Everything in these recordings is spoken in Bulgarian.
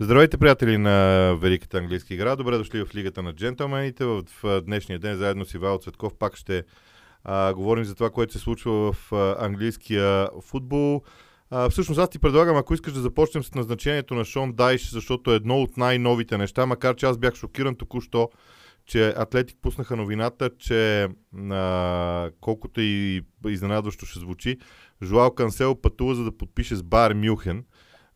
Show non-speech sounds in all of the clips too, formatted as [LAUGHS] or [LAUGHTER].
Здравейте, приятели на Великата английска игра. Добре дошли в Лигата на джентълмените. В днешния ден заедно с Ивайло Цветков пак ще а, говорим за това, което се случва в а, английския футбол. А, всъщност аз ти предлагам, ако искаш да започнем с назначението на Шон Дайш, защото е едно от най-новите неща, макар че аз бях шокиран току-що, че Атлетик пуснаха новината, че а, колкото и изненадващо ще звучи, Жуал Кансел пътува за да подпише с Бар Мюхен,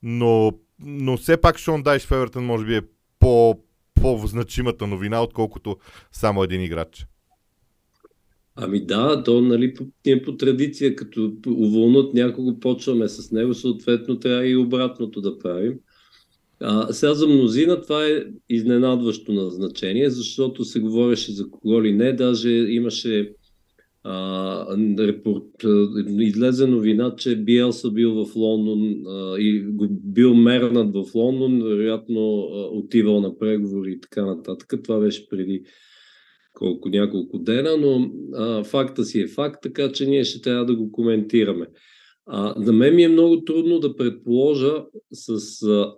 но но все пак Шон Дайш в Евертън може би е по, по-значимата новина, отколкото само един играч. Ами да, то нали, ние по традиция, като уволнат някого, почваме с него, съответно трябва и обратното да правим. А, сега за мнозина това е изненадващо назначение, защото се говореше за кого ли не, даже имаше репорт, излезе новина, че Биелса бил в Лондон а, и бил мернат в Лондон, вероятно а, отивал на преговори и така нататък. Това беше преди колко няколко дена, но а, факта си е факт, така че ние ще трябва да го коментираме. А, на мен ми е много трудно да предположа с а,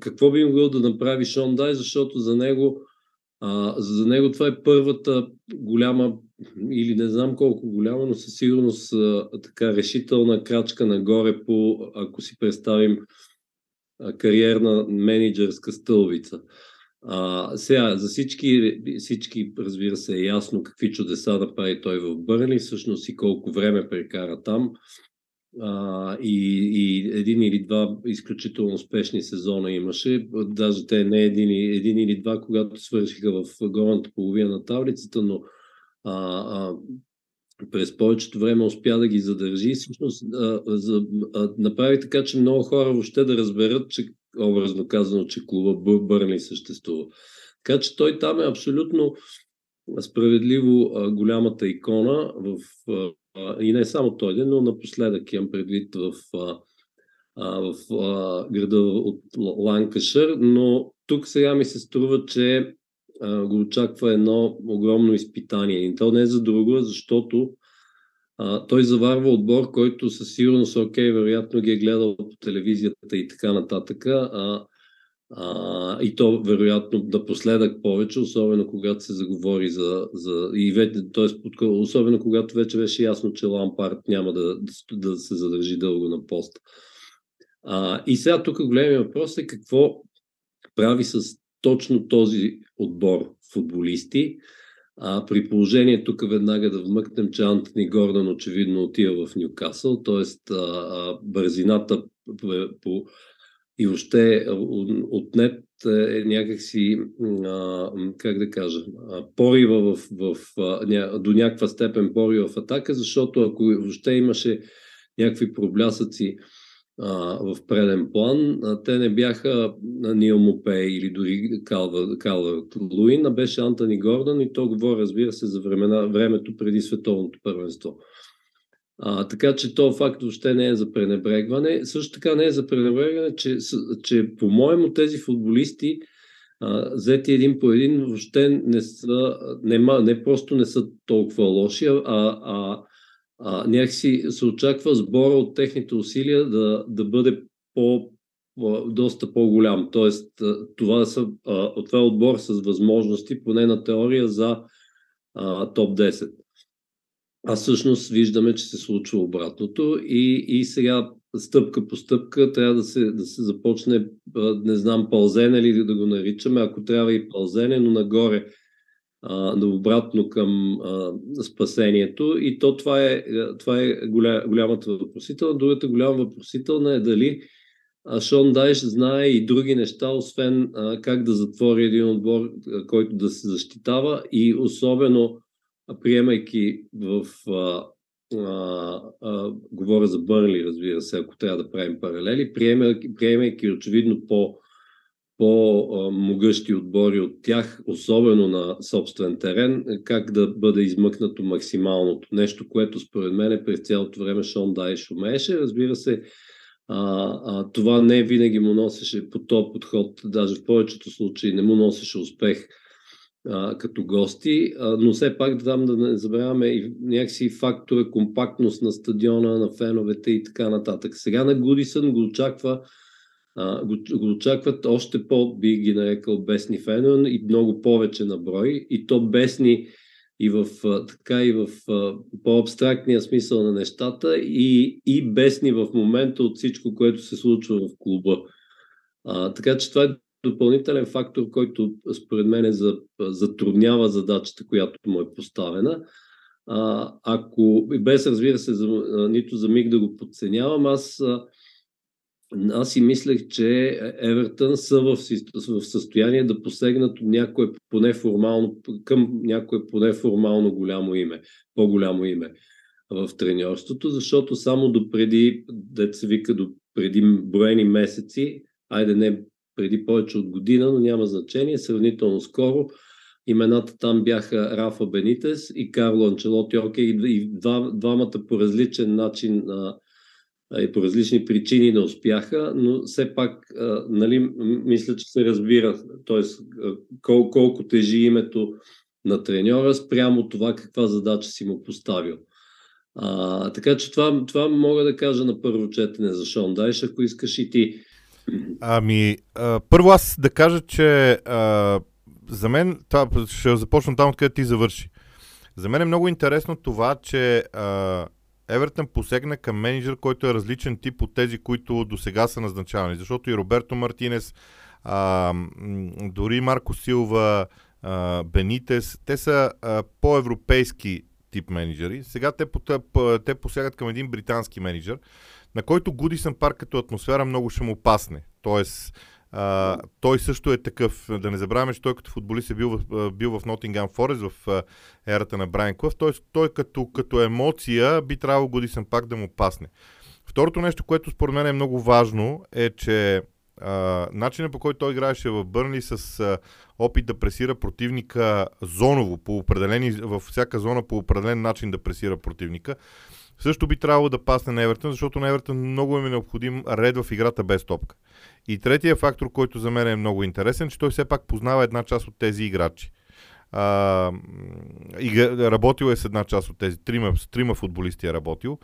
какво би могъл да направи Шон Дай, защото за него, а, за него това е първата голяма или не знам колко голяма, но със сигурност така решителна крачка нагоре по, ако си представим кариерна менеджерска стълбица. А, сега, за всички, всички, разбира се, е ясно какви чудеса да прави той в Бърли, всъщност и колко време прекара там. А, и, и един или два изключително успешни сезона имаше. Даже те не един, един или два, когато свършиха в горната половина на таблицата, но а, а, през повечето време успя да ги задържи всъщност а, за, а, направи така, че много хора въобще да разберат, че образно казано, че клуба Бърни съществува. Така че той там е абсолютно справедливо а, голямата икона в, а, и не само той ден, но напоследък имам предвид в, в града от Ланкашър, но тук сега ми се струва, че го очаква едно огромно изпитание. И то не е за друго, защото а, той заварва отбор, който със сигурност, окей, вероятно ги е гледал по телевизията и така нататък. А, а, и то вероятно напоследък повече, особено когато се заговори за... за и вече, т.е. особено когато вече беше ясно, че Лампард няма да, да се задържи дълго на пост. А, и сега тук големия въпрос е какво прави с точно този отбор футболисти. А, при положение тук веднага да вмъкнем, че Антони Гордън очевидно отива в Ньюкасъл, т.е. бързината по, и още отнет е някакси, а, как да кажа, порива в, в, ня, до някаква степен порива в атака, защото ако въобще имаше някакви проблясъци в преден план. А, те не бяха Нил Мопей или дори Калва, Калва Луин, а беше Антони Гордон и то говоря, разбира се, за времена, времето преди световното първенство. А, така че то факт въобще не е за пренебрегване. Също така не е за пренебрегване, че, че по-моему тези футболисти, а, взети един по един, въобще не са, не, не просто не са толкова лоши, а, а а, някакси се очаква сбора от техните усилия да, да бъде по, доста по-голям. Тоест, това, са, това е отбор с възможности, поне на теория, за а, топ 10. А всъщност виждаме, че се случва обратното и, и сега стъпка по стъпка трябва да се, да се започне, не знам, пълзене или да го наричаме, ако трябва и пълзене, но нагоре а, обратно към а, спасението. И то това е, това е голя, голямата въпросителна. Другата голяма въпросителна е дали Шон Дайш знае и други неща, освен а, как да затвори един отбор, който да се защитава и особено приемайки в а, а, а, говоря за Бърли, разбира се, ако трябва да правим паралели, приемайки, приемайки очевидно по- по-могъщи отбори от тях, особено на собствен терен, как да бъде измъкнато максималното. Нещо, което според мен през цялото време Шон Дайш умееше. Разбира се, а, а, това не винаги му носеше по този подход, даже в повечето случаи не му носеше успех а, като гости, а, но все пак там да не забравяме и някакси фактора компактност на стадиона, на феновете и така нататък. Сега на Гудисън го очаква а, го, го очакват още по, би ги нарекал, бесни фенове и много повече на брой. И то бесни и в, така и в по-абстрактния смисъл на нещата и, и бесни в момента от всичко, което се случва в клуба. А, така че това е допълнителен фактор, който според мен е за, затруднява задачата, която му е поставена. А, ако, без разбира се, за, нито за миг да го подценявам, аз аз си мислех, че Евертън са в, в състояние да посегнат някое поне формално, към някое поне формално голямо име, по-голямо име в треньорството, защото само до преди, деца вика, до преди броени месеци, айде не преди повече от година, но няма значение, сравнително скоро, имената там бяха Рафа Бенитес и Карло Анчелоти, окей, и два, двамата по различен начин а, и по различни причини не успяха, но все пак, а, нали, мисля, че се разбира, т.е. Кол, колко тежи името на треньора спрямо това каква задача си му поставил. А, така че това, това мога да кажа на първо четене за Шон Дайш, ако искаш и ти. Ами, а, първо аз да кажа, че а, за мен, това, ще започна там, откъдето ти завърши. За мен е много интересно това, че а, Евертън посегна към менеджер, който е различен тип от тези, които до сега са назначавани. Защото и Роберто Мартинес, а, дори Марко Силва, а, Бенитес, те са а, по-европейски тип менеджери. Сега те, те посягат към един британски менеджер, на който Гудисън парк като атмосфера много ще му пасне. Тоест, а, той също е такъв. Да не забравяме, че той като футболист е бил в, бил в Нотингам Форест в ерата на Брайан Клъв. Той, той като, като емоция би трябвало Годисън пак да му пасне. Второто нещо, което според мен е много важно, е, че а, начинът по който той играеше в Бърни с а, опит да пресира противника зоново, по определени, във всяка зона по определен начин да пресира противника, също би трябвало да пасне на Евертън, защото на Евертън много им е необходим ред в играта без топка. И третия фактор, който за мен е много интересен, че той все пак познава една част от тези играчи. А, и работил е с една част от тези трима, трима футболисти е работил,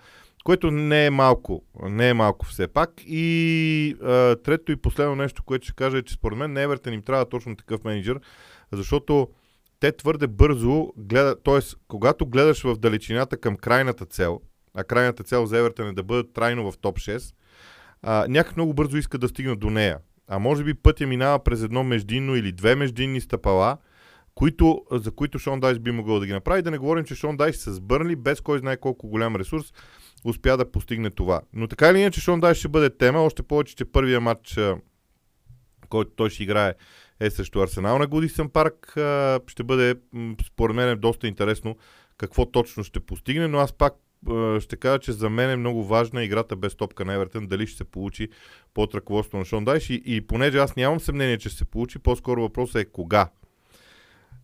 което не е малко, не е малко все пак. И а, трето и последно нещо, което ще кажа е, че според мен на Евертън им трябва точно такъв менеджер, защото те твърде бързо гледат, т.е. когато гледаш в далечината към крайната цел, а крайната цел за Евертън е да бъдат трайно в топ 6, а, някак много бързо искат да стигнат до нея. А може би пътя минава през едно междинно или две междинни стъпала, които, за които Шон Дайс би могъл да ги направи. Да не говорим, че Шон Дайс с Бърнли, без кой знае колко голям ресурс, успя да постигне това. Но така или иначе Шон Дайс ще бъде тема, още повече, че първия матч, който той ще играе е срещу Арсенал на Гудисън парк. Ще бъде, според мен, доста интересно какво точно ще постигне, но аз пак ще кажа, че за мен е много важна играта без топка на Евертън, дали ще се получи под ръководството на Шон Дайш и, и понеже аз нямам съмнение, че ще се получи, по-скоро въпросът е кога.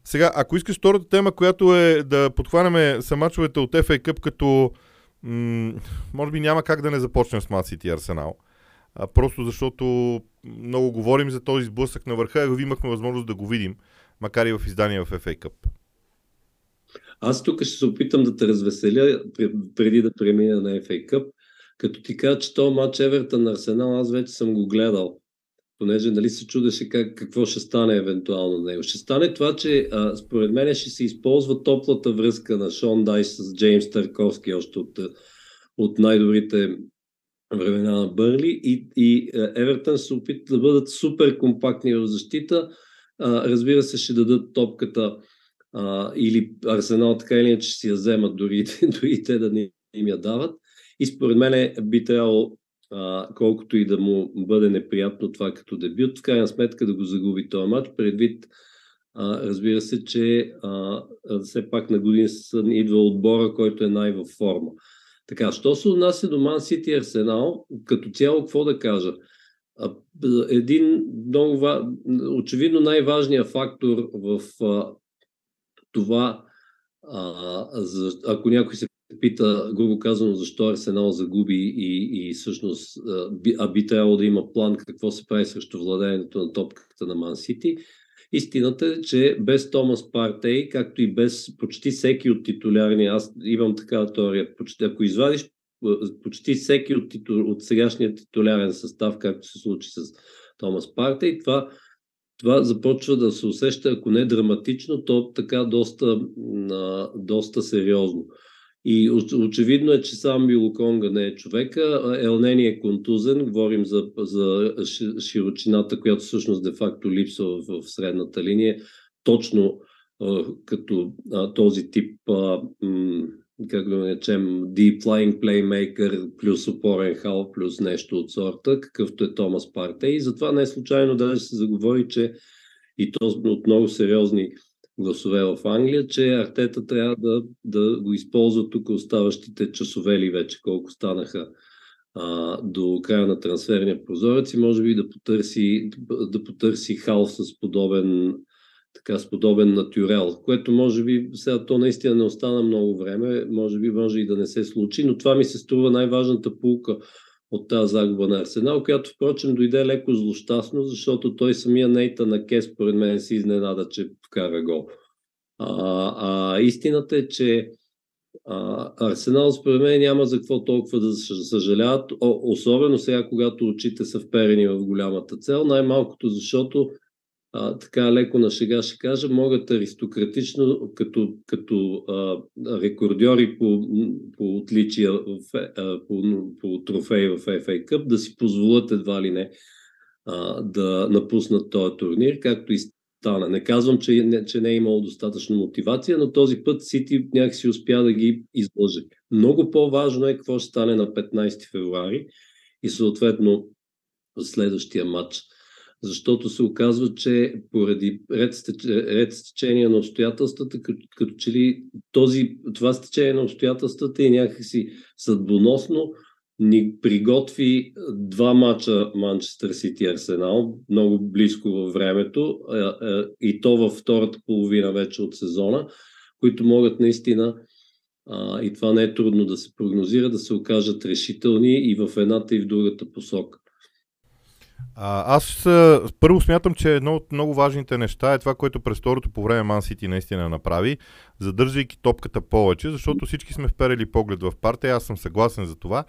Сега, ако искаш втората тема, която е да подхванеме самачовете от FA Cup, като м- може би няма как да не започнем с Мацити и Арсенал. А, просто защото много говорим за този сблъсък на върха, а имахме възможност да го видим, макар и в издание в FA Cup. Аз тук ще се опитам да те развеселя преди да премина на FA Cup, като ти кажа, че този матч Евертън на Арсенал, аз вече съм го гледал, понеже нали се чудеше как, какво ще стане евентуално на него. Ще стане това, че а, според мен ще се използва топлата връзка на Шон Дайс с Джеймс Търковски още от, от най-добрите времена на Бърли и, и Евертън се опитат да бъдат супер компактни в защита. А, разбира се, ще дадат топката а, или Арсенал така или иначе си я вземат, дори, [LAUGHS] дори те да не им я дават. И според мен би трябвало, а, колкото и да му бъде неприятно това като дебют, в крайна сметка да го загуби този матч, предвид а, разбира се, че а, все пак на година идва отбора, който е най-във форма. Така, що се отнася до Ман Сити Арсенал, като цяло, какво да кажа? Един много, очевидно най-важният фактор в това, а, за, ако някой се пита, грубо казано, защо Арсенал загуби и, и всъщност, а би, а би трябвало да има план какво се прави срещу владеенето на топката на Ман Сити, Истината е, че без Томас Партей, както и без почти всеки от титулярни, аз имам такава теория, почти, ако извадиш почти всеки от, титу, от сегашния титулярен състав, както се случи с Томас Парта и това, това започва да се усеща, ако не драматично, то така доста, доста сериозно. И очевидно е, че сам Билоконга не е човека. Елнени е контузен. Говорим за, за широчината, която всъщност де-факто липсва в, в средната линия. Точно като а, този тип, а, м, как да наречем, deep flying playmaker плюс опорен хал плюс нещо от сорта, какъвто е Томас Парте. И затова не е случайно даже се заговори, че и то от много сериозни гласове в Англия, че Артета трябва да, да го използва тук оставащите часове ли вече, колко станаха а, до края на трансферния прозорец и може би да потърси, да потърси хал с подобен, така, с подобен натюрел, което може би сега то наистина не остана много време, може би може и да не се случи, но това ми се струва най-важната полука от тази загуба на Арсенал, която впрочем дойде леко злощастно, защото той самия Нейта на Кес, според мен, си изненада, че вкара гол. А, а истината е, че а, Арсенал според мен няма за какво толкова да съжаляват, особено сега, когато очите са вперени в голямата цел, най-малкото защото а, така леко на шега ще кажа, могат аристократично, като, като а, рекордьори по, по отличия в, а, по, по трофеи в FA Cup, да си позволят едва ли не а, да напуснат този турнир, както и стана. Не казвам, че не, че не е имало достатъчно мотивация, но този път Сити някакси успя да ги излъже. Много по-важно е какво ще стане на 15 февруари и съответно следващия матч защото се оказва, че поради ред, ред стечение на обстоятелствата, като, като че ли този, това стечение на обстоятелствата е някакси съдбоносно, ни приготви два мача Манчестър Сити Арсенал, много близко във времето и то във втората половина вече от сезона, които могат наистина и това не е трудно да се прогнозира, да се окажат решителни и в едната и в другата посока. А, аз първо смятам, че едно от много важните неща е това, което през второто по време Ман Сити наистина направи, задържайки топката повече, защото всички сме вперели поглед в партия, аз съм съгласен за това,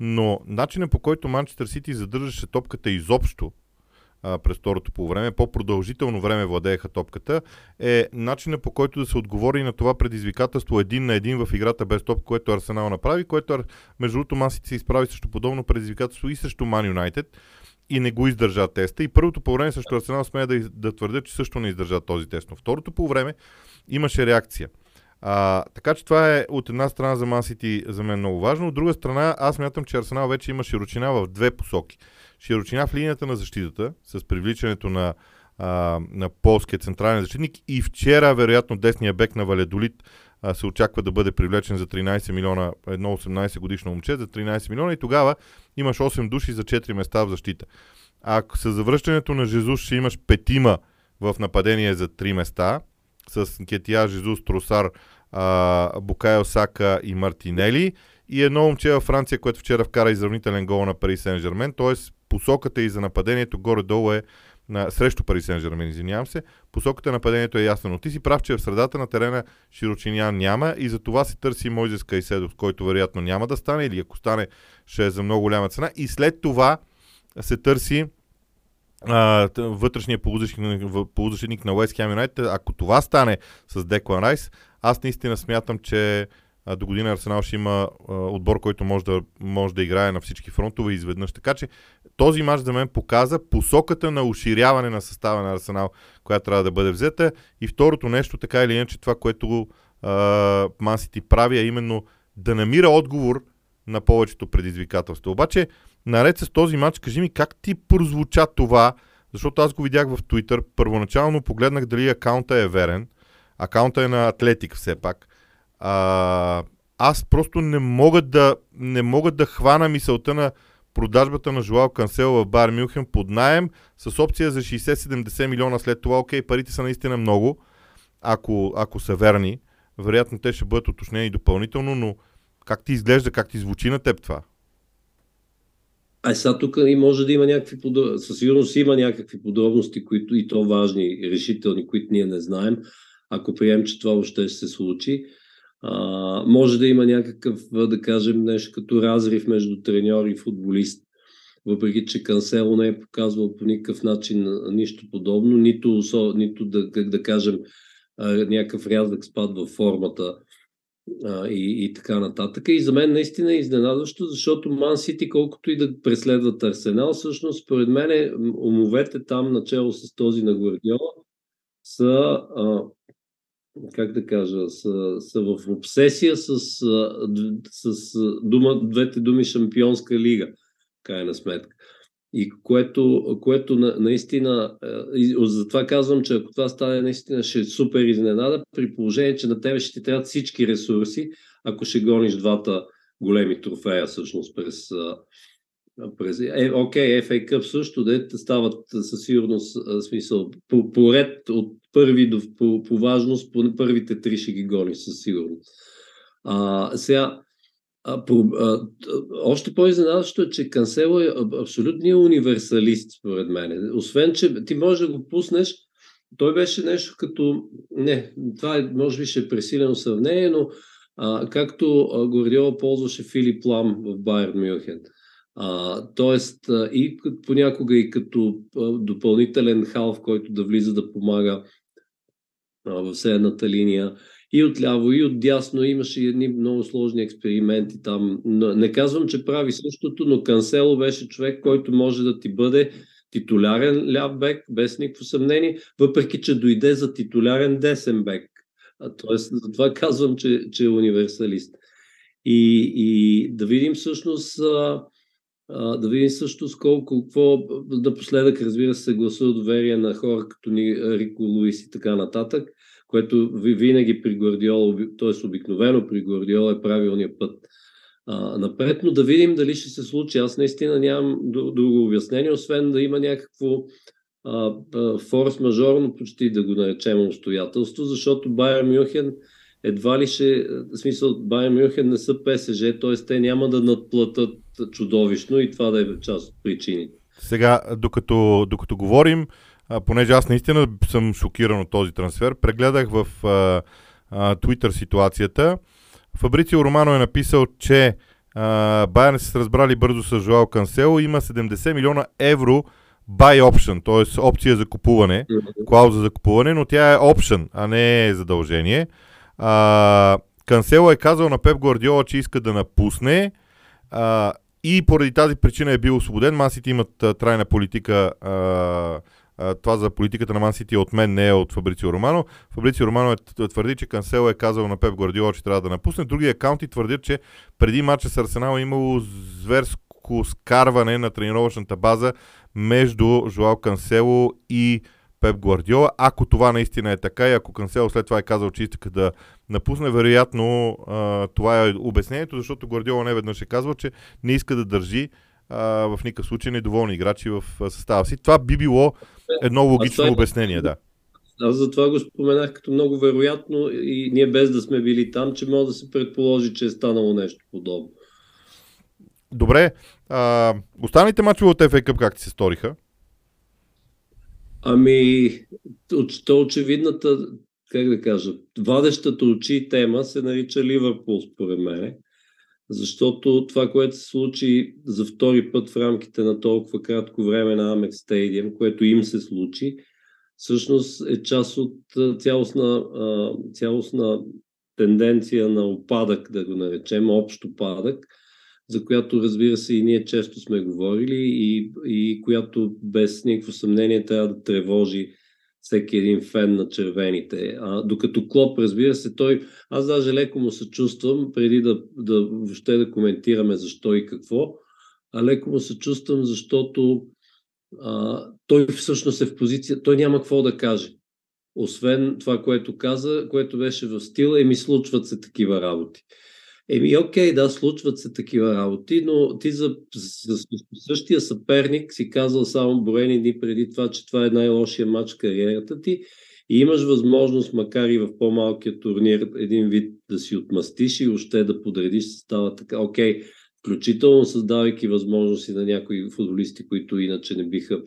но начинът по който Манчестър Сити задържаше топката изобщо а, през второто по време, по-продължително време владееха топката, е начинът по който да се отговори на това предизвикателство един на един в играта без топ, което Арсенал направи, което между другото Ман Сити се изправи също подобно предизвикателство и срещу Ман Юнайтед и не го издържа теста. И първото по време също Арсенал смея да, да твърдя, че също не издържа този тест. Но второто по време имаше реакция. А, така че това е от една страна за Мансити за мен много важно. От друга страна, аз мятам, че Арсенал вече има широчина в две посоки. Широчина в линията на защитата, с привличането на, на полския централен защитник и вчера, вероятно, десния бек на Валедолит а, се очаква да бъде привлечен за 13 милиона, едно 18 годишно момче за 13 милиона и тогава имаш 8 души за 4 места в защита. Ако с завръщането на Жезус ще имаш петима в нападение за 3 места, с Кетия, Жезус, Тросар, Букайо Сака и Мартинели и едно момче във Франция, което вчера вкара изравнителен гол на Пари Сен Жермен, т.е. посоката и за нападението горе-долу е на, срещу Пари Сен Жермен, извинявам се, посоката на нападението е ясна. Но ти си прав, че в средата на терена широчиня няма и за това се търси Мойзес Кайседов, който вероятно няма да стане или ако стане ще е за много голяма цена. И след това се търси а, вътрешния полузащитник на Уест Хем Юнайтед. Ако това стане с Деклан Райс, аз наистина смятам, че до година Арсенал ще има отбор, който може да, може да играе на всички фронтове изведнъж. Така че този матч за мен показа посоката на уширяване на състава на Арсенал, която трябва да бъде взета. И второто нещо, така или иначе, това, което Мансити прави, е именно да намира отговор на повечето предизвикателства. Обаче, наред с този матч, кажи ми как ти прозвуча това, защото аз го видях в Twitter. Първоначално погледнах дали акаунта е верен. Акаунта е на Атлетик все пак. А, аз просто не мога да, не мога да хвана мисълта на продажбата на Жуал Кансел в Бар Мюхен под найем с опция за 60-70 милиона след това. Окей, парите са наистина много, ако, ако са верни. Вероятно те ще бъдат уточнени допълнително, но как ти изглежда, как ти звучи на теб това? А сега тук и може да има някакви подробности, със сигурност има някакви подробности, които и то важни, решителни, които ние не знаем, ако приемем, че това въобще ще се случи. А, може да има някакъв, да кажем, нещо като разрив между треньор и футболист. Въпреки, че Кансело не е показвал по никакъв начин нищо подобно, нито, нито да, как да кажем, някакъв рязък спад във формата а, и, и така нататък. И за мен наистина е изненадващо, защото Ман Сити, колкото и да преследват Арсенал, всъщност, според мен, умовете там, начало с този на Гвардиола, са, а, как да кажа, са, са в обсесия с, с, дума, двете думи Шампионска лига, крайна сметка. И което, което на, наистина, затова казвам, че ако това стане наистина ще е супер изненада, при положение, че на тебе ще ти трябват всички ресурси, ако ще гониш двата големи трофея всъщност през, през е, окей, FA Cup също, де стават със сигурност смисъл, по, по ред от първи до по, по важност, по първите три ще ги гони със сигурност. А, сега, а, про, а, още по-изненадващо е, че Кансело е абсолютният универсалист, според мен. Освен, че ти можеш да го пуснеш, той беше нещо като... Не, това е, може би ще е пресилено сравнение, но а, както Гордиола ползваше Филип Лам в Байер Мюнхен. А, тоест, и понякога и като допълнителен халф, който да влиза да помага а, в седната линия и отляво, и отдясно. Имаше едни много сложни експерименти там. Не казвам, че прави същото, но Кансело беше човек, който може да ти бъде титулярен ляв бек, без никакво съмнение, въпреки че дойде за титулярен десен бек. Тоест, затова казвам, че, че е универсалист. И, и да видим всъщност а, да видим също с колко, какво напоследък, разбира се, гласува доверие на хора като ни Рико Луис и така нататък което винаги при Гвардиола, т.е. обикновено при Гвардиола е правилният път а, напред, но да видим дали ще се случи. Аз наистина нямам друго обяснение, освен да има някакво форс-мажорно почти да го наречем обстоятелство, защото Байер Мюнхен едва ли ще, в смисъл Байер Мюнхен не са ПСЖ, т.е. те няма да надплатат чудовищно и това да е част от причините. Сега, докато, докато говорим, понеже аз наистина съм шокиран от този трансфер. Прегледах в а, а, Twitter ситуацията. Фабрицио Романо е написал, че Байерн се разбрали бързо с Жоал Кансело. Има 70 милиона евро buy option, т.е. опция за купуване, клауза за купуване, но тя е option, а не е задължение. А, Кансело е казал на Пеп Гвардиола, че иска да напусне а, и поради тази причина е бил освободен. Масите имат а, трайна политика а, това за политиката на Ман Сити от мен не е от Фабрицио Романо. Фабрицио Романо е, твърди, че Кансело е казал на Пеп Гвардиола, че трябва да напусне. Други акаунти твърдят, че преди матча с Арсенал е имало зверско скарване на тренировъчната база между Жуал Кансело и Пеп Гвардиола. Ако това наистина е така и ако Кансело след това е казал, че иска да напусне, вероятно това е обяснението, защото Гвардиола не веднъж е казвал, че не иска да държи а, в никакъв случай недоволни играчи в състава си. Това би било едно логично обяснение, да. Аз за това го споменах като много вероятно и ние без да сме били там, че може да се предположи, че е станало нещо подобно. Добре. А, останалите мачове от FA Cup как ти се сториха? Ами, то очевидната, как да кажа, вадещата очи тема се нарича Ливърпул, според мен. Защото това, което се случи за втори път в рамките на толкова кратко време на Амек Стадиум, което им се случи, всъщност е част от цялостна, цялостна тенденция на опадък, да го наречем, общ опадък, за която, разбира се, и ние често сме говорили и, и която без никакво съмнение трябва да тревожи всеки един фен на червените. А, докато Клоп, разбира се, той, аз даже леко му се чувствам, преди да, да въобще да коментираме защо и какво, а леко му се чувствам, защото а, той всъщност е в позиция, той няма какво да каже. Освен това, което каза, което беше в стила, и ми случват се такива работи. Еми, окей, да, случват се такива работи, но ти за, за, за същия съперник си казал само броени дни преди това, че това е най-лошия матч в кариерата ти и имаш възможност, макар и в по-малкия турнир, един вид да си отмъстиш и още да подредиш състава така. Окей, включително създавайки възможности на някои футболисти, които иначе не биха,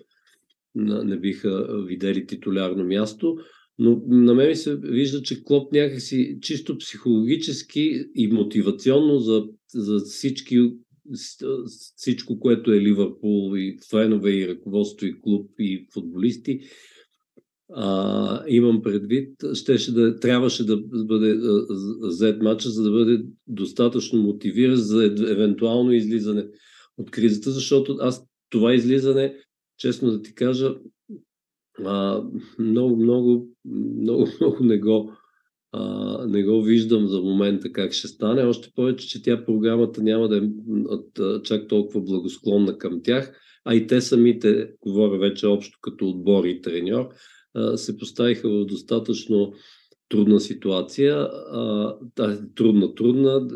не биха видели титулярно място, но на мен се вижда, че Клоп някакси чисто психологически и мотивационно за, за всички, всичко, което е Ливърпул и фенове и ръководство и клуб и футболисти, а, имам предвид, щеше да, трябваше да бъде взет матча, за да бъде достатъчно мотивиран за евентуално излизане от кризата, защото аз това излизане, честно да ти кажа, а, много, много, много, [LAUGHS] много не го, а, не го виждам за момента как ще стане. Още повече, че тя програмата няма да е чак толкова благосклонна към тях, а и те самите, говоря вече общо като отбор и треньор, а, се поставиха в достатъчно трудна ситуация. А, трудна, трудна.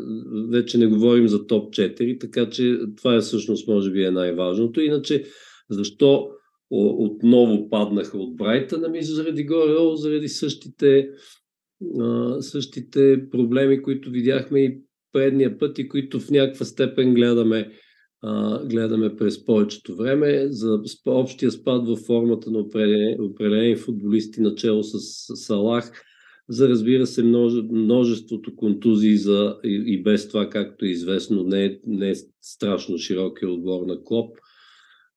Вече не говорим за топ 4, така че това е всъщност, може би, е най-важното. Иначе, защо отново паднаха от Брайтън, ами заради горе, заради същите, същите проблеми, които видяхме и предния път и които в някаква степен гледаме, гледаме през повечето време. За общия спад във формата на определени, определени футболисти, начало с Салах, за разбира се множе, множеството контузии за, и, и без това, както е известно, не е, не е страшно широкия отбор на Клоп –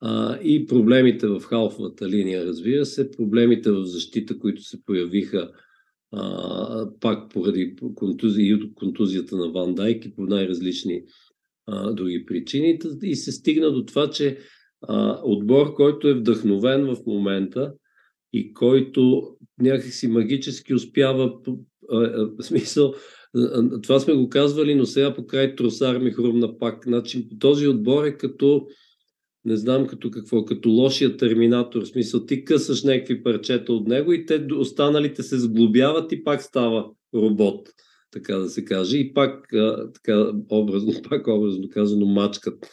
а, и проблемите в халфовата линия, разбира се, проблемите в защита, които се появиха а, пак поради контузия, и контузията на Ван Дайк и по най-различни а, други причини. И се стигна до това, че а, отбор, който е вдъхновен в момента и който някакси магически успява, а, а, в смисъл, това сме го казвали, но сега по край Тросар ми хрумна пак. Значи, този отбор е като не знам като какво, като лошия терминатор, в смисъл ти късаш някакви парчета от него и те останалите се сглобяват и пак става робот, така да се каже. И пак, така образно, [LAUGHS] пак образно казано, мачкат.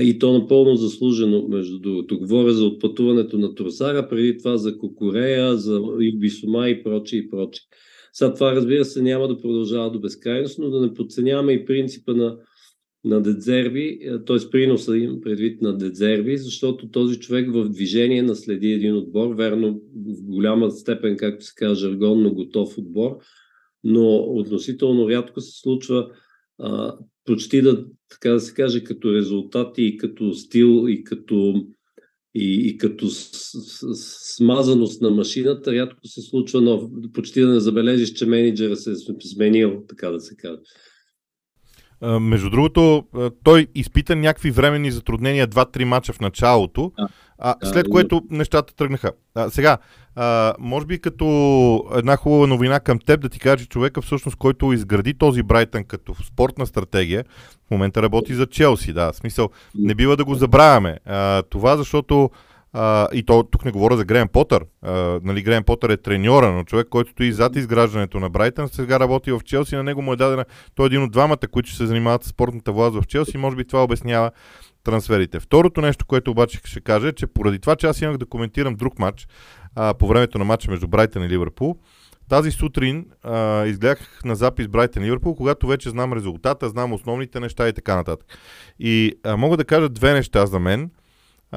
И то напълно заслужено, между другото. Говоря за отпътуването на Тросара, преди това за Кокорея, за Бисома и прочее и прочее. Сега това, разбира се, няма да продължава до безкрайност, но да не подценяваме и принципа на на Дедзерви, т.е. приноса им предвид на Дедзерви, защото този човек в движение наследи един отбор, верно в голяма степен, както се казва, жаргонно готов отбор, но относително рядко се случва а, почти да, така да се каже, като резултати и като стил и като и, и като смазаност на машината, рядко се случва, но почти да не забележиш, че менеджера се е сменил, така да се каже между другото, той изпита някакви временни затруднения, два-три мача в началото, а, след което нещата тръгнаха. А, сега, а, може би като една хубава новина към теб да ти кажа, че човека всъщност, който изгради този Брайтън като спортна стратегия, в момента работи за Челси, да, в смисъл, не бива да го забравяме. А, това защото а, и то, тук не говоря за Грен Потър. А, нали, Грен Потър е треньора, но човек, който стои зад изграждането на Брайтън, сега работи в Челси. На него му е дадена. Той е един от двамата, които се занимават с спортната власт в Челси. Може би това обяснява трансферите. Второто нещо, което обаче ще кажа е, че поради това, че аз имах да коментирам друг матч а, по времето на матча между Брайтън и Ливърпул, тази сутрин а, изгледах на запис Брайтън Ливърпул, когато вече знам резултата, знам основните неща и така нататък. И а, мога да кажа две неща за мен –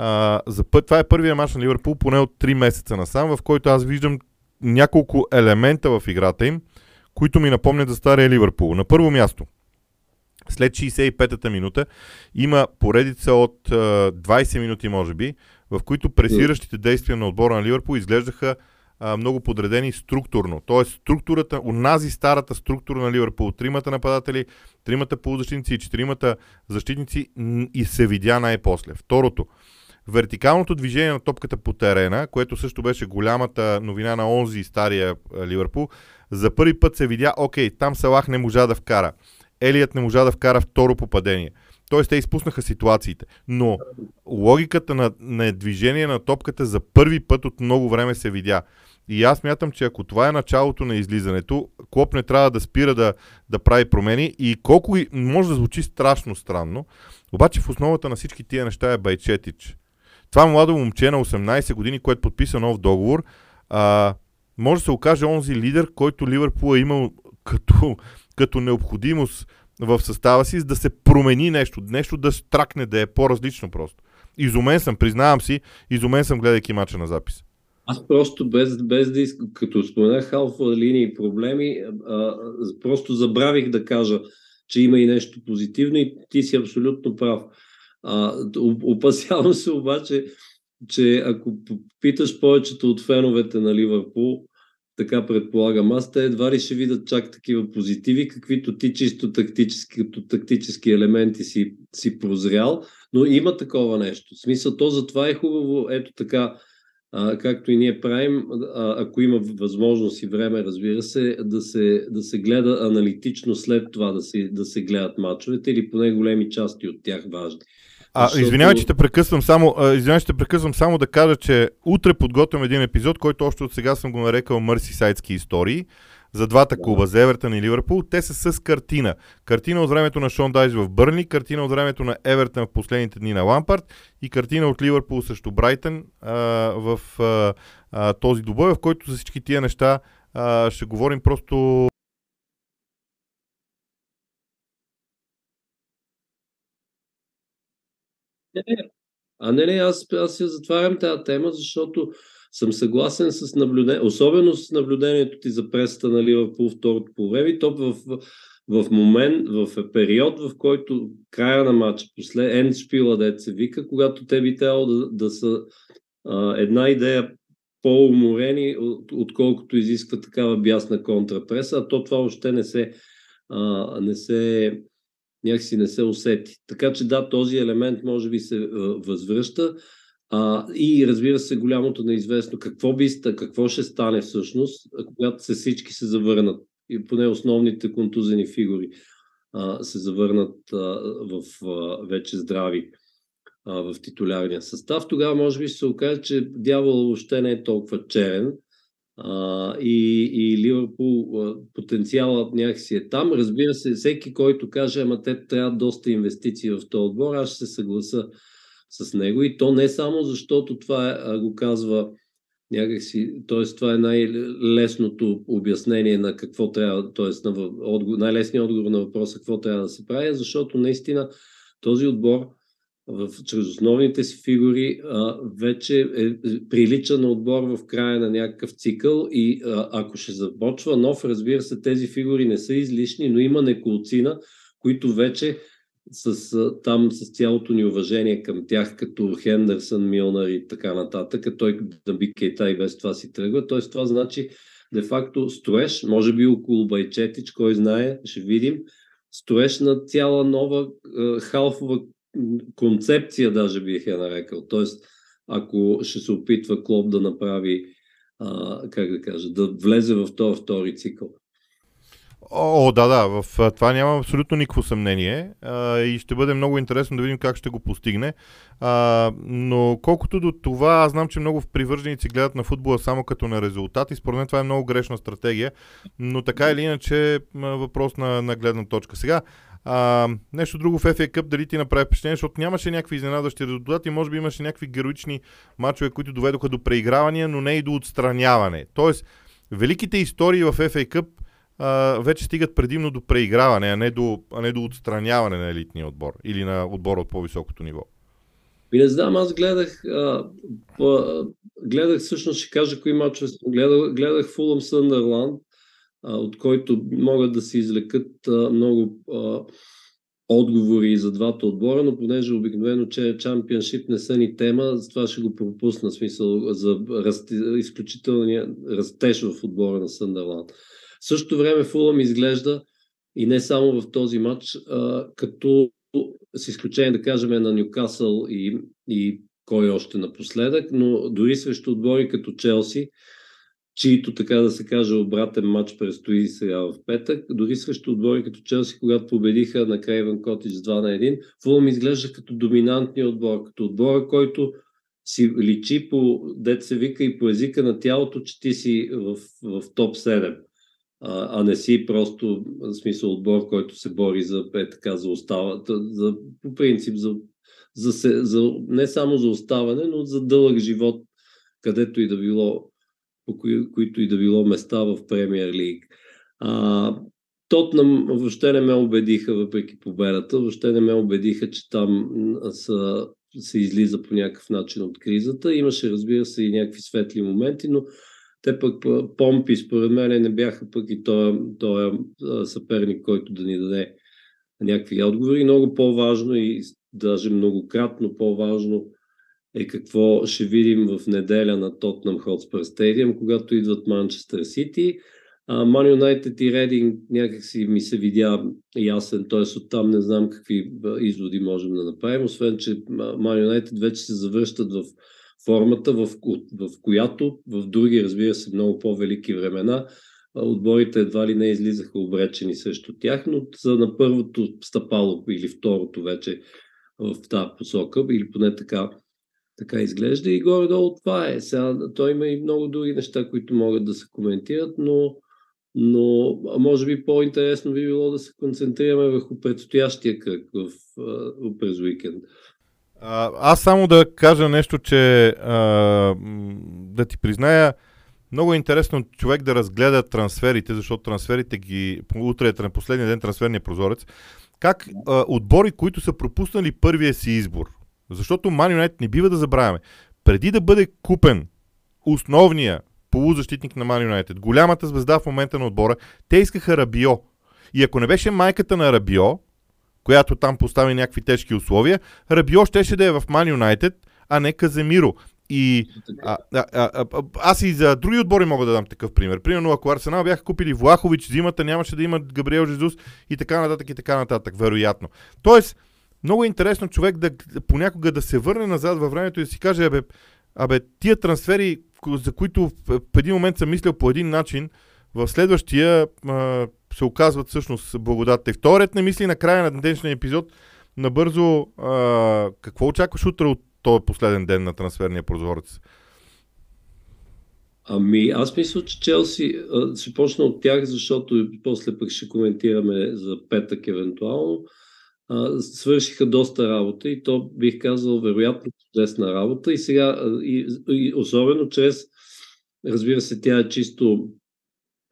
а, за път, това е първия мач на Ливърпул поне от 3 месеца насам, в който аз виждам няколко елемента в играта им, които ми напомнят за стария Ливърпул. На първо място, след 65-та минута има поредица от а, 20 минути, може би, в които пресиращите действия на отбора на Ливърпул изглеждаха много подредени структурно. Тоест структурата, унази старата структура на Ливърпул, тримата нападатели, тримата полузащитници и четиримата защитници и се видя най-после. Второто, Вертикалното движение на топката по терена, което също беше голямата новина на онзи стария Ливърпул, за първи път се видя, окей, там Салах не можа да вкара. Елият не можа да вкара второ попадение. Тоест те изпуснаха ситуациите. Но логиката на, на движение на топката за първи път от много време се видя. И аз мятам, че ако това е началото на излизането, Клоп не трябва да спира да, да прави промени и колко и, може да звучи страшно странно, обаче в основата на всички тия неща е Байчетич. Това младо момче на 18 години, което подписа нов договор, а, може да се окаже онзи лидер, който Ливърпул е имал като, като необходимост в състава си, за да се промени нещо, нещо да стракне, да е по-различно просто. Изумен съм, признавам си, изумен съм гледайки мача на запис. Аз просто без, без да искам, като споменах халфа линии проблеми, а, просто забравих да кажа, че има и нещо позитивно и ти си абсолютно прав. А, опасявам се обаче, че ако питаш повечето от феновете на Ливърпул, така предполагам аз, те едва ли ще видят чак такива позитиви, каквито ти чисто тактически, като тактически елементи си, си прозрял, но има такова нещо. В смисъл, то затова е хубаво, ето така, а, както и ние правим, а, ако има възможност и време, разбира се, да се, да се гледа аналитично след това да се, да се гледат мачовете или поне големи части от тях важни. А, защото... извинявай, че те прекъсвам само, извинявай, че те прекъсвам само да кажа, че утре подготвям един епизод, който още от сега съм го нарекал Мърсисайдски истории за двата клуба, за Евертън и Ливърпул. Те са с картина. Картина от времето на Шон Дайз в Бърни, картина от времето на Евертън в последните дни на Лампард и картина от Ливърпул срещу Брайтън а, в а, а, този добой, в който за всички тия неща а, ще говорим просто Не, а не, не, аз, аз я затварям тази тема, защото съм съгласен с наблюдение, особено с наблюдението ти за пресата на Ливърпул второто по време, то в, в момент, в период, в който края на матча, после енд шпила, дет се вика, когато те би трябвало да, да са а, една идея по-уморени, отколкото изисква такава бясна контрапреса, а то това още не се, а, не се някакси не се усети. Така че да, този елемент може би се а, възвръща. А, и разбира се, голямото неизвестно какво, би, какво ще стане всъщност, когато се всички се завърнат, и поне основните контузени фигури а, се завърнат а, в а, вече здрави а, в титулярния състав. Тогава може би се окаже, че дявол въобще не е толкова черен а, и, и Ливърпул потенциалът някакси е там. Разбира се, всеки, който каже, ама те трябва доста инвестиции в този отбор, аз ще се съгласа с него. И то не само защото това е, го казва някакси, т.е. това е най-лесното обяснение на какво трябва, т.е. На най-лесният отговор на въпроса какво трябва да се прави, защото наистина този отбор в, чрез основните си фигури а, вече е, прилича на отбор в края на някакъв цикъл и а, ако ще започва нов, разбира се, тези фигури не са излишни, но има неколцина, които вече с, там с цялото ни уважение към тях, като Хендерсън, Милнар и така нататък, той да би Кейта и без това си тръгва. Т.е. това значи де-факто строеж, може би около Байчетич, кой знае, ще видим, строеж на цяла нова е, халфова концепция, даже бих я нарекал. Тоест, ако ще се опитва Клоп да направи, а, как да кажа, да влезе в този втори цикъл. О, да, да, в това няма абсолютно никакво съмнение а, и ще бъде много интересно да видим как ще го постигне. А, но колкото до това, аз знам, че много привърженици гледат на футбола само като на резултат и според мен това е много грешна стратегия, но така или иначе въпрос на, на гледна точка. Сега, а, нещо друго в FA Cup, дали ти направи впечатление, защото нямаше някакви изненадващи резултати, може би имаше някакви героични мачове, които доведоха до преигравания, но не и до отстраняване. Тоест, великите истории в FA Cup а, вече стигат предимно до преиграване, а не до, а не до отстраняване на елитния отбор или на отбор от по-високото ниво. И не знам, аз гледах, а, по, гледах всъщност, ще кажа кои мачове гледах, гледах Фулъм Съндърланд, от който могат да се извлекат а, много а, отговори за двата отбора, но понеже обикновено, че чемпионшип не са ни тема, затова ще го пропусна смисъл за расти, изключителния растеж в отбора на Съндърланд. В същото време Фулъм изглежда и не само в този матч, а, като с изключение да кажем на Нюкасъл и, и кой още напоследък, но дори срещу отбори като Челси, чието, така да се каже, обратен матч предстои сега в петък, дори срещу отбори като Челси, когато победиха на Крейвен Котич 2 на 1, Фулъм изглежда като доминантния отбор, като отбора, който си личи по деца вика и по езика на тялото, че ти си в, в топ 7 а, а не си просто в смисъл отбор, който се бори за, е, така, за остава, за, по принцип за, за, се, за, не само за оставане, но за дълъг живот, където и да било, по кои, които и да било места в Премьер Лиг. Тотнам въобще не ме убедиха, въпреки победата, въобще не ме убедиха, че там са се излиза по някакъв начин от кризата. Имаше, разбира се, и някакви светли моменти, но те пък помпи, според мен, не бяха пък и този, съперник, който да ни даде някакви отговори. Много по-важно и даже многократно по-важно е какво ще видим в неделя на Тотнам Хотспър Стадиум, когато идват Манчестър Сити. Ман Юнайтед и Рединг някакси ми се видя ясен, т.е. оттам не знам какви изводи можем да направим, освен, че Ман Юнайтед вече се завръщат в формата, в, в която в други, разбира се, много по-велики времена отборите едва ли не излизаха обречени срещу тях, но за на първото стъпало или второто вече в тази посока, или поне така, така изглежда. И горе-долу това е. Сега, той има и много други неща, които могат да се коментират, но, но може би по-интересно би било да се концентрираме върху предстоящия кръг в, през уикенд. Аз само да кажа нещо, че а, да ти призная, много е интересно човек да разгледа трансферите, защото трансферите ги... Утре е на последния ден трансферния прозорец. Как а, отбори, които са пропуснали първия си избор, защото Man United не бива да забравяме, преди да бъде купен основния полузащитник на Man United, голямата звезда в момента на отбора, те искаха Рабио. И ако не беше майката на Рабио, която там постави някакви тежки условия, Рабио щеше да е в Man United, а не Каземиро. И а, а, а, а, аз и за други отбори мога да дам такъв пример. Примерно, ако Арсенал бяха купили Влахович зимата, нямаше да имат Габриел Жезус и така нататък и така нататък, вероятно. Тоест, много е интересно човек да понякога да се върне назад във времето и да си каже, абе, абе тия трансфери, за които в един момент съм мислил по един начин, в следващия а, се оказват всъщност благодатта. И вторият не мисли на края на днешния епизод, набързо, а, какво очакваш утре от този последен ден на трансферния прозорец? Ами, аз мисля, че Челси ще почна от тях, защото после пък ще коментираме за петък евентуално. А, свършиха доста работа и то бих казал вероятно чудесна работа и сега и, и особено чрез разбира се тя е чисто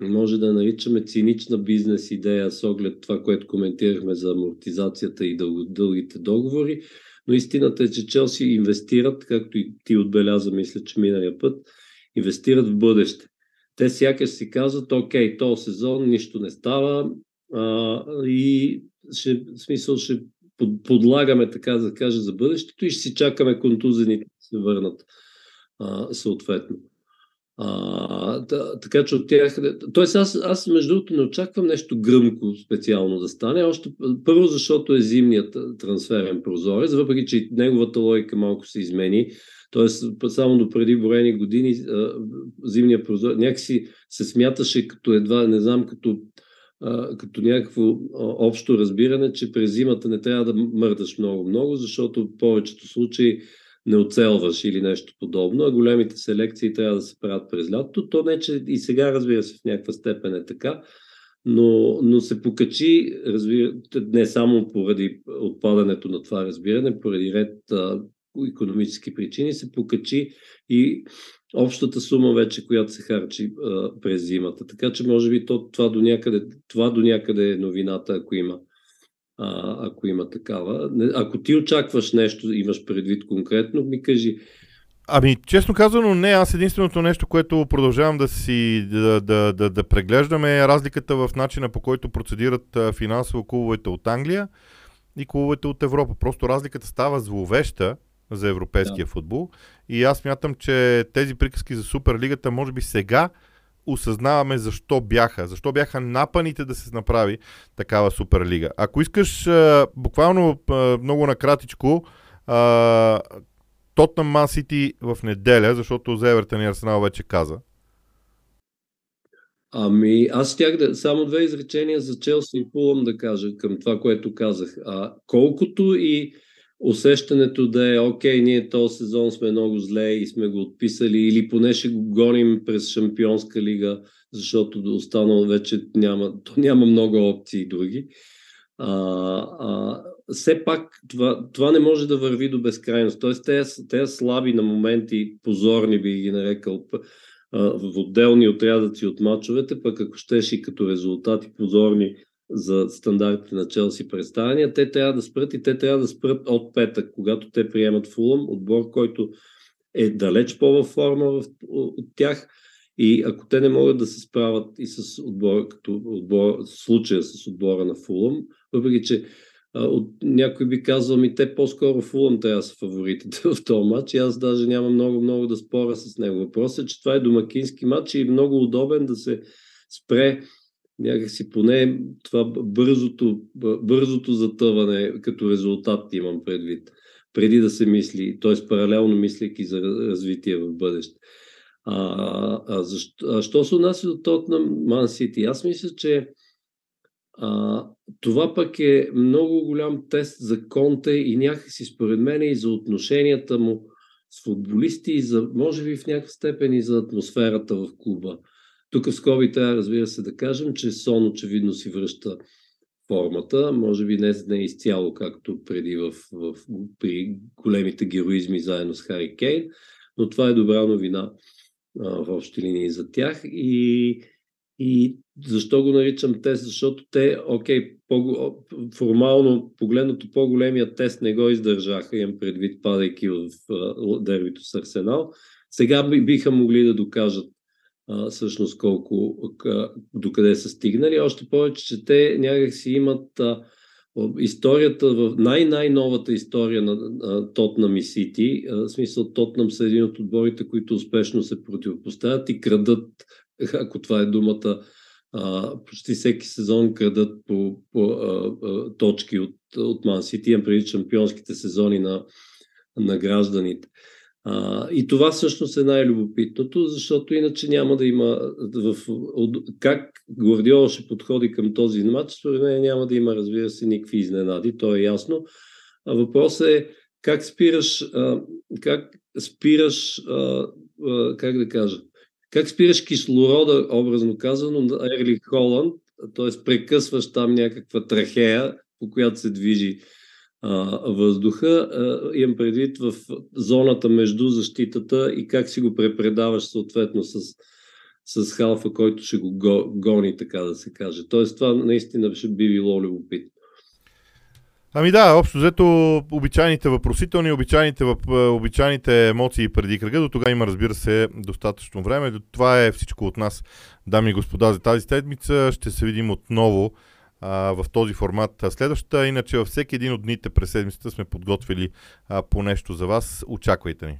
може да наричаме цинична бизнес идея с оглед това, което коментирахме за амортизацията и дългите договори, но истината е, че Челси инвестират, както и ти отбеляза, мисля, че миналия път, инвестират в бъдеще. Те сякаш си казват, окей, този сезон нищо не става а, и ще, в смисъл ще подлагаме, така да кажа, за бъдещето и ще си чакаме контузените да се върнат а, съответно. А, да, така че от тях. Тоест, аз, аз между другото не очаквам нещо гръмко специално да стане. Още първо, защото е зимният трансферен прозорец, въпреки че неговата логика малко се измени. Тоест, само до преди броени години зимният прозорец някакси се смяташе като едва, не знам, като, като някакво общо разбиране, че през зимата не трябва да мърдаш много-много, защото в повечето случаи не оцелваш или нещо подобно, а големите селекции трябва да се правят през лятото. То не, че и сега, разбира се, в някаква степен е така, но, но се покачи, разбира, не само поради отпадането на това разбиране, поради ред а, економически причини, се покачи и общата сума вече, която се харчи а, през зимата. Така че, може би, то, това, до някъде, това до някъде е новината, ако има а, ако има такава. Ако ти очакваш нещо, имаш предвид конкретно, ми кажи. Ами, честно казано, не. Аз единственото нещо, което продължавам да си да, да, да, да преглеждаме е разликата в начина по който процедират финансово клубовете от Англия и клубовете от Европа. Просто разликата става зловеща за европейския да. футбол. И аз мятам, че тези приказки за Суперлигата, може би сега осъзнаваме защо бяха. Защо бяха напаните да се направи такава Суперлига. Ако искаш буквално много накратичко Тотнам Ман Сити в неделя, защото за Евертън и Арсенал вече каза. Ами, аз щях да само две изречения за Челси и Фулъм да кажа към това, което казах. А, колкото и усещането да е, окей, ние този сезон сме много зле и сме го отписали или поне ще го гоним през Шампионска лига, защото останало вече няма, то няма много опции други. А, а, все пак това, това не може да върви до безкрайност. Тоест, тези, тези слаби на моменти, позорни би ги нарекал, в отделни отрядъци от мачовете, пък ако щеш и като резултати позорни за стандартите на Челси представяния, те трябва да спрат и те трябва да спрат от петък, когато те приемат Фулъм, отбор, който е далеч по-във форма от тях и ако те не могат да се справят и с отбора, като отбор, случая с отбора на Фулъм, въпреки че от, някой би казал ми, те по-скоро Фулъм трябва са фаворитите [LAUGHS] в този матч и аз даже нямам много-много да спора с него. Въпросът е, че това е домакински матч и е много удобен да се спре някакси поне това бързото, бързото затъване като резултат имам предвид, преди да се мисли, т.е. паралелно мислейки за развитие в бъдеще. А, а, защо, а що се отнася до Тотнам Ман Сити? Аз мисля, че а, това пък е много голям тест за Конте и някакси според мен и за отношенията му с футболисти и за, може би в някаква степен и за атмосферата в клуба. Тук в скоби трябва, разбира се, да кажем, че Сон очевидно си връща формата, може би не, не изцяло, както преди в, в, при големите героизми заедно с Хари Кейн, но това е добра новина а, в общи линии за тях и, и защо го наричам тест? Защото те, окей, формално погледнато по-големия тест не го издържаха, имам предвид, падайки в дербито с Арсенал. Сега биха могли да докажат а, всъщност колко, докъде са стигнали. Още повече, че те някак си имат а, историята, в най-най-новата история на Тотнам и Сити, в смисъл Тотнам са един от отборите, които успешно се противопоставят и крадат, [LAUGHS] ако това е думата, а, почти всеки сезон крадат по, по а, а, точки от, от Ман Сити, имам преди шампионските сезони на, на гражданите. А, и това всъщност е най-любопитното, защото иначе няма да има в, от, как Гвардиола ще подходи към този матч, според мен няма да има, разбира се, никакви изненади, то е ясно. А въпросът е как спираш, а, как спираш, а, а, как да кажа, как спираш кислорода, образно казано, на Ерли Холанд, т.е. прекъсваш там някаква трахея, по която се движи въздуха. Имам предвид в зоната между защитата и как си го препредаваш съответно с, с халфа, който ще го гони, така да се каже. Тоест това наистина ще би било любопитно. Ами да, общо взето обичайните въпросителни, обичайните, въп, обичайните емоции преди кръга. До тогава има, разбира се, достатъчно време. Това е всичко от нас, дами и господа, за тази седмица. Ще се видим отново а, в този формат следващата. Иначе във всеки един от дните през седмицата сме подготвили а, по нещо за вас. Очаквайте ни.